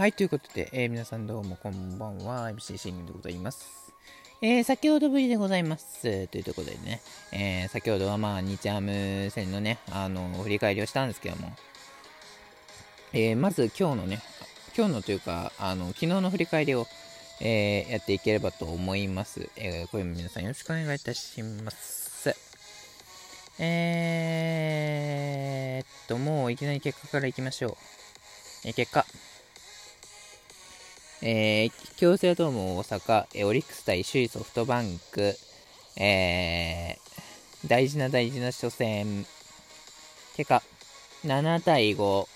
はい、ということで、えー、皆さんどうもこんばんは、MC シングでございます。えー、先ほどぶりでございます。というところでね、えー、先ほどはまあ、日ハム戦のね、あの、振り返りをしたんですけども、えー、まず今日のね、今日のというか、あの、昨日の振り返りを、えー、やっていければと思います。えー、これも皆さんよろしくお願いいたします。えー、っと、もういきなり結果からいきましょう。えー、結果。えー、京セラドーム大阪、えー、オリックス対首位ソフトバンク、えー、大事な大事な初戦、結果、7対5、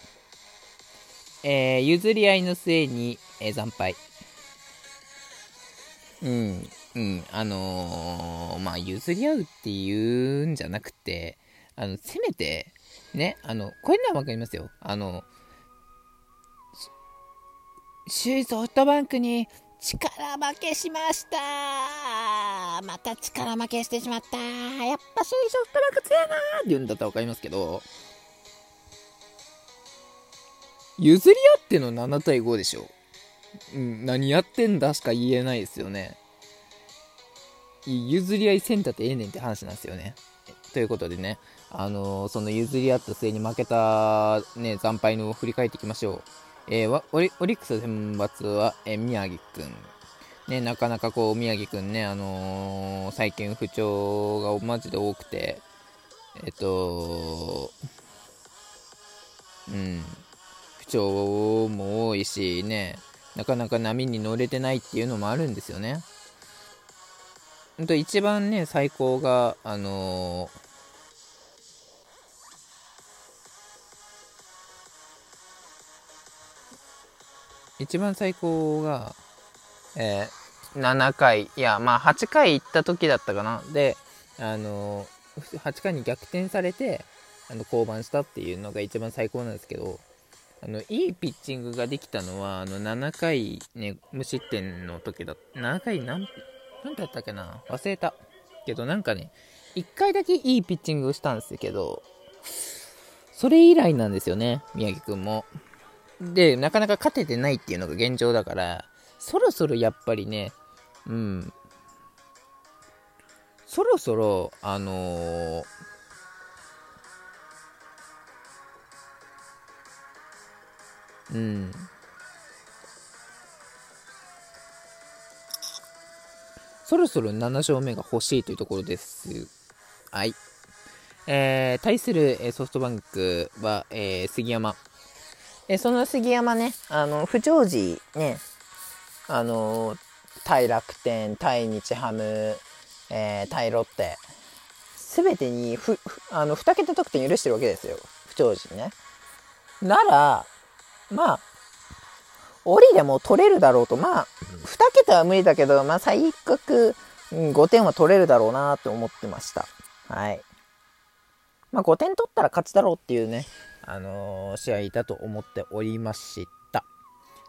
えー、譲り合いの末に、えー、惨敗。うん、うん、あのー、まあ、譲り合うっていうんじゃなくて、あの、せめて、ね、あの、これならわかりますよ。あの、首位ソフトバンクに力負けしました。また力負けしてしまった。やっぱ首位ソフトバンク強いなって言うんだったら分かりますけど。譲り合っての7対5でしょ、うん、何やってんだしか言えないですよね。譲り合いせんだってええねんって話なんですよね。ということでね、あのー、その譲り合った末に負けた、ね、惨敗のを振り返っていきましょう。えー、オリオリックス選抜は、えー、宮城くん。ね、なかなかこう、宮城くんね、あのー、最近不調がマジで多くて、えっと、うん、不調も多いしね、なかなか波に乗れてないっていうのもあるんですよね。ほんと一番ね、最高が、あのー一番最高が、えー、7回、いや、まあ8回行った時だったかな。で、あのー、8回に逆転されて、あの、降板したっていうのが一番最高なんですけど、あの、いいピッチングができたのは、あの、7回ね、無失点の時だった。7回何、何だったっけな？忘れた。けどなんかね、1回だけいいピッチングをしたんですけど、それ以来なんですよね、宮城くんも。で、なかなか勝ててないっていうのが現状だから、そろそろやっぱりね、うん、そろそろ、あのー、うん。そろそろ7勝目が欲しいというところです。はい。えー、対するソフトバンクは、えー、杉山。えその杉山ね、あの、不調時ね、あの、対楽天、対日ハム、えー、対ロッテ、すべてにふ、あの、2桁得点許してるわけですよ。不調時ね。なら、まあ、折でも取れるだろうと。まあ、2桁は無理だけど、まあ、最悪、5点は取れるだろうなと思ってました。はい。まあ、5点取ったら勝ちだろうっていうね、あのー、試合だと思っておりました。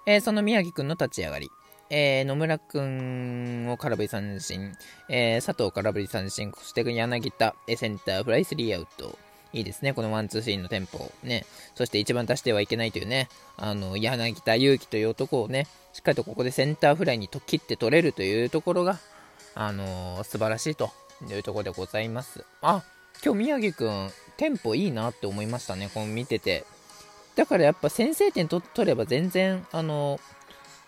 えー、その宮城くんの立ち上がり。えー、野村くんを空振り三振、えー、佐藤空振り三振、そして柳田、えセンターフライスリーアウト。いいですね、このワンツーシーンのテンポ。ね。そして一番出してはいけないというね、あの、柳田祐希という男をね、しっかりとここでセンターフライにと切って取れるというところが、あのー、素晴らしいというところでございます。あ、今日宮城くん、テンポいいなって思いましたね、この見てて。だからやっぱ先制点取れば全然、あの、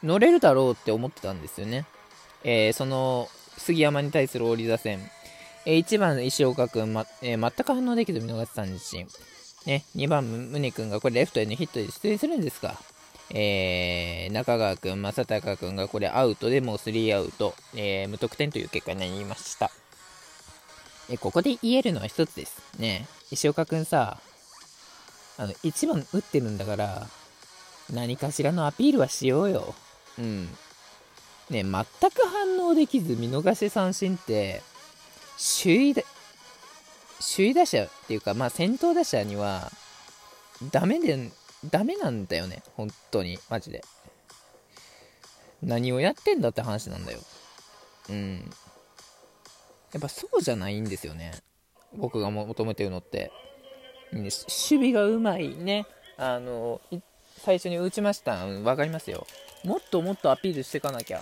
乗れるだろうって思ってたんですよね。えー、その、杉山に対する折り打線。えー、1番石岡君、まえー、全く反応できず見逃し三振。ね、2番宗君がこれレフトへのヒットで出塁するんですか。えー、中川君、正隆君がこれアウトでもう3アウト、えー、無得点という結果になりました。え、ここで言えるのは一つです。ね石岡くんさ、あの、1番打ってるんだから、何かしらのアピールはしようよ。うん。ね全く反応できず見逃し三振って、首位だ、首位打者っていうか、まあ先頭打者には、ダメで、ダメなんだよね。本当に。マジで。何をやってんだって話なんだよ。うん。やっぱそうじゃないんですよね。僕が求めてるのって。守備がうまいね。あの、最初に打ちました。分かりますよ。もっともっとアピールしていかなきゃ。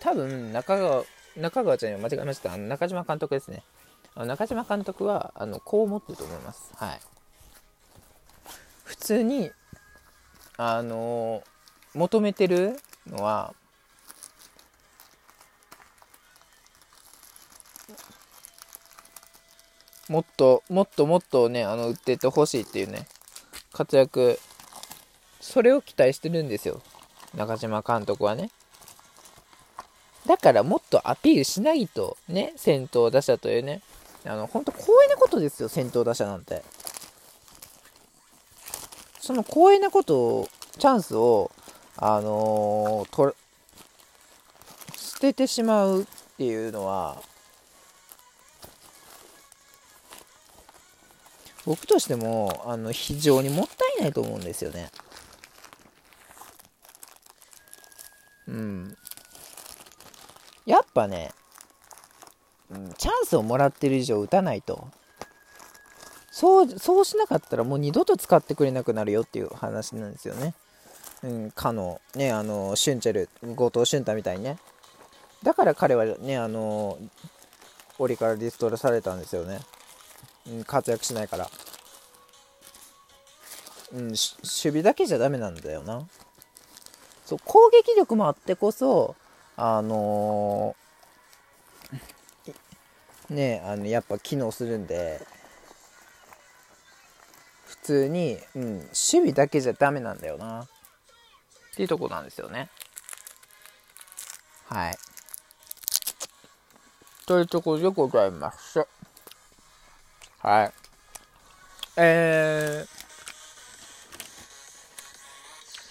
多分中川中川ちゃんには間違えました。中島監督ですね。中島監督はあのこう思ってると思います。はい。普通にあの求めてるのはもっともっともっとねあの売ってってほしいっていうね活躍それを期待してるんですよ。中島監督はね。だからもっとアピールしないとね先頭打者というねあの本当光栄なことですよ先頭打者なんて。その光栄なことをチャンスをあのー、と捨ててしまうっていうのは僕としてもあの非常にもったいないと思うんですよね。うん。やっぱね、うん、チャンスをもらってる以上打たないと。そう、そうしなかったらもう二度と使ってくれなくなるよっていう話なんですよね。うん、かの、ね、あの、シュンチェル、後藤俊太みたいにね。だから彼はね、あの、檻からリストラされたんですよね。活躍しないから。うん、守備だけじゃダメなんだよな。そう、攻撃力もあってこそ、あのー、ねあの、やっぱ機能するんで、普通に、うん、守備だけじゃダメなんだよな。っていうとこなんですよね。はい。というところでございます。はい。えー、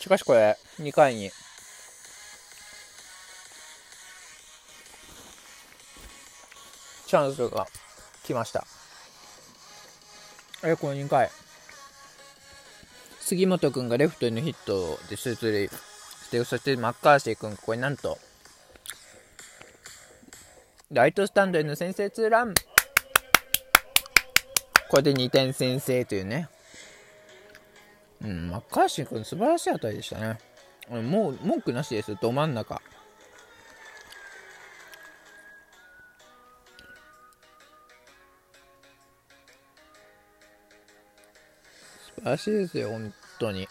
しかしこれ、2回に、チャンスが来ました。え、この2回。杉本君がレフトへのヒットで出塁して、そしてマッカーシー君ここになんと、ライトスタンドへの先制ツーランこれで2点先制というね。うん、マッカーシー君素晴らしい当たりでしたね。もう文句なしです、ど真ん中。素晴らしいですよ、本当に。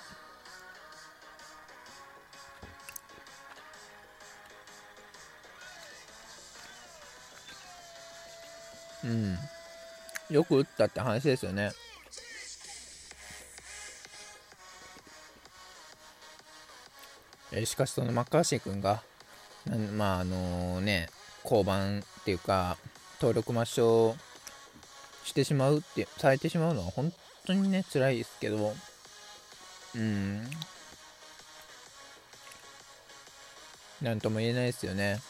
よく打ったって話ですよね。えしかしそのマッカーシー君が、まああのね、降板っていうか、登録抹消してしまうって、されてしまうのは本当にね、辛いですけど、うん、なんとも言えないですよね。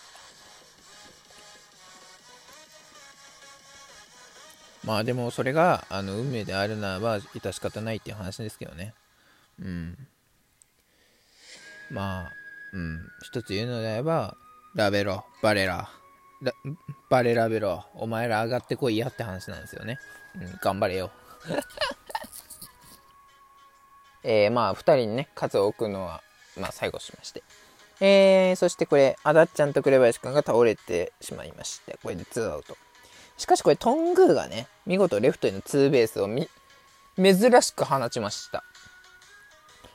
まあでもそれがあの運命であるならば致し方ないっていう話ですけどね。うん。まあ、うん。一つ言うのであれば、ラベロ、バレラ、バレラベロ、お前ら上がってこいやって話なんですよね。うん、頑張れよ。えー、まあ、二人にね、数を置くのは、まあ、最後しまして。えー、そしてこれ、あだっちゃんと紅林くんが倒れてしまいまして、これで2アウト。しかしこれトングーがね、見事レフトへのツーベースをみ、珍しく放ちました。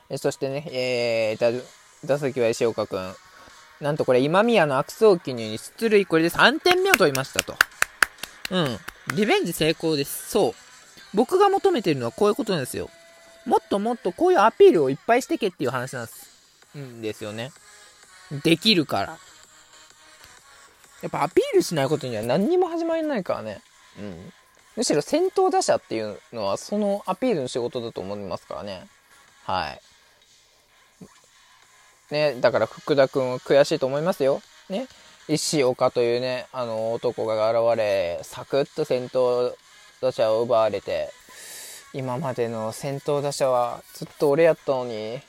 えそしてね、えー、打席は石岡くん。なんとこれ今宮の悪送球に出塁、これで3点目を取りましたと。うん。リベンジ成功です。そう。僕が求めてるのはこういうことなんですよ。もっともっとこういうアピールをいっぱいしてけっていう話なんです。んですよね。できるから。やっぱアピールしないことには何にも始まりないからね。うん。むしろ先頭打者っていうのはそのアピールの仕事だと思いますからね。はい。ね、だから福田君は悔しいと思いますよ。ね。石岡というね、あの男が現れ、サクッと先頭打者を奪われて、今までの先頭打者はずっと俺やったのに、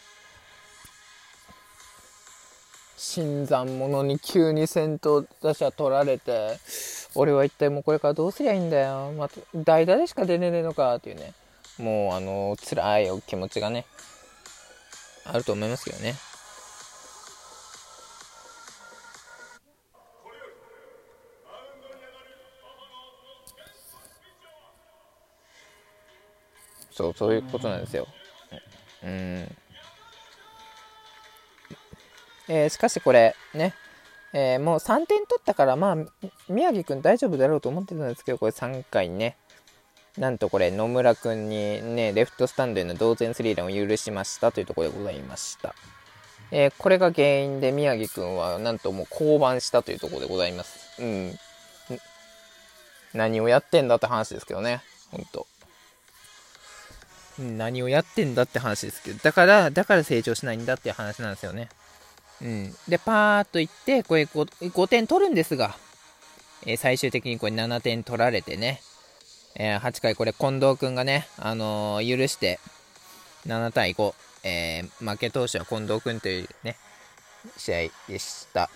新参者に急に先頭打者取られて、俺は一体もうこれからどうすりゃいいんだよ。また、代打でしか出れねえのかっていうね。もうあの辛いお気持ちがねあると思いますけどねそうそういうことなんですようんえー、しかしこれねえー、もう3点取ったから、まあ、宮城くん大丈夫だろうと思ってたんですけど、これ3回ね、なんとこれ野村くんにね、レフトスタンドへの同点スリーランを許しましたというところでございました。えー、これが原因で宮城くんはなんともう降板したというところでございます。うん。何をやってんだって話ですけどね。ほんと。何をやってんだって話ですけど、だから、だから成長しないんだって話なんですよね。うん。で、パーっといって、これ 5, 5点取るんですが、えー、最終的にこれ7点取られてね、えー、8回これ近藤くんがね、あのー、許して、7対5、えー、負け投手は近藤くんというね、試合でした。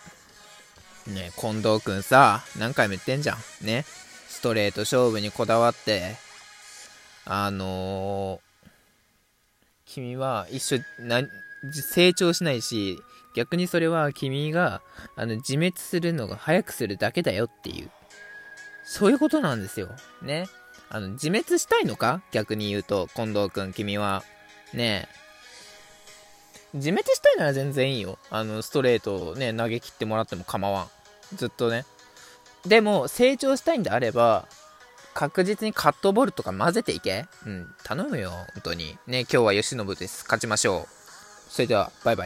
ね、近藤くんさ、何回も言ってんじゃん。ね。ストレート勝負にこだわって、あの、君は一緒、な、成長しないし、逆にそれは君が、あの、自滅するのが早くするだけだよっていう。そういうことなんですよ。ね。あの、自滅したいのか？逆に言うと、近藤くん、君は。ねえ。自滅したいなら全然いいよ。あの、ストレートをね、投げ切ってもらっても構わん。ずっとね。でも、成長したいんであれば、確実にカットボールとか混ぜていけ。うん、頼むよ、本当に。ね、今日は吉信です。勝ちましょう。それでは、バイバイ。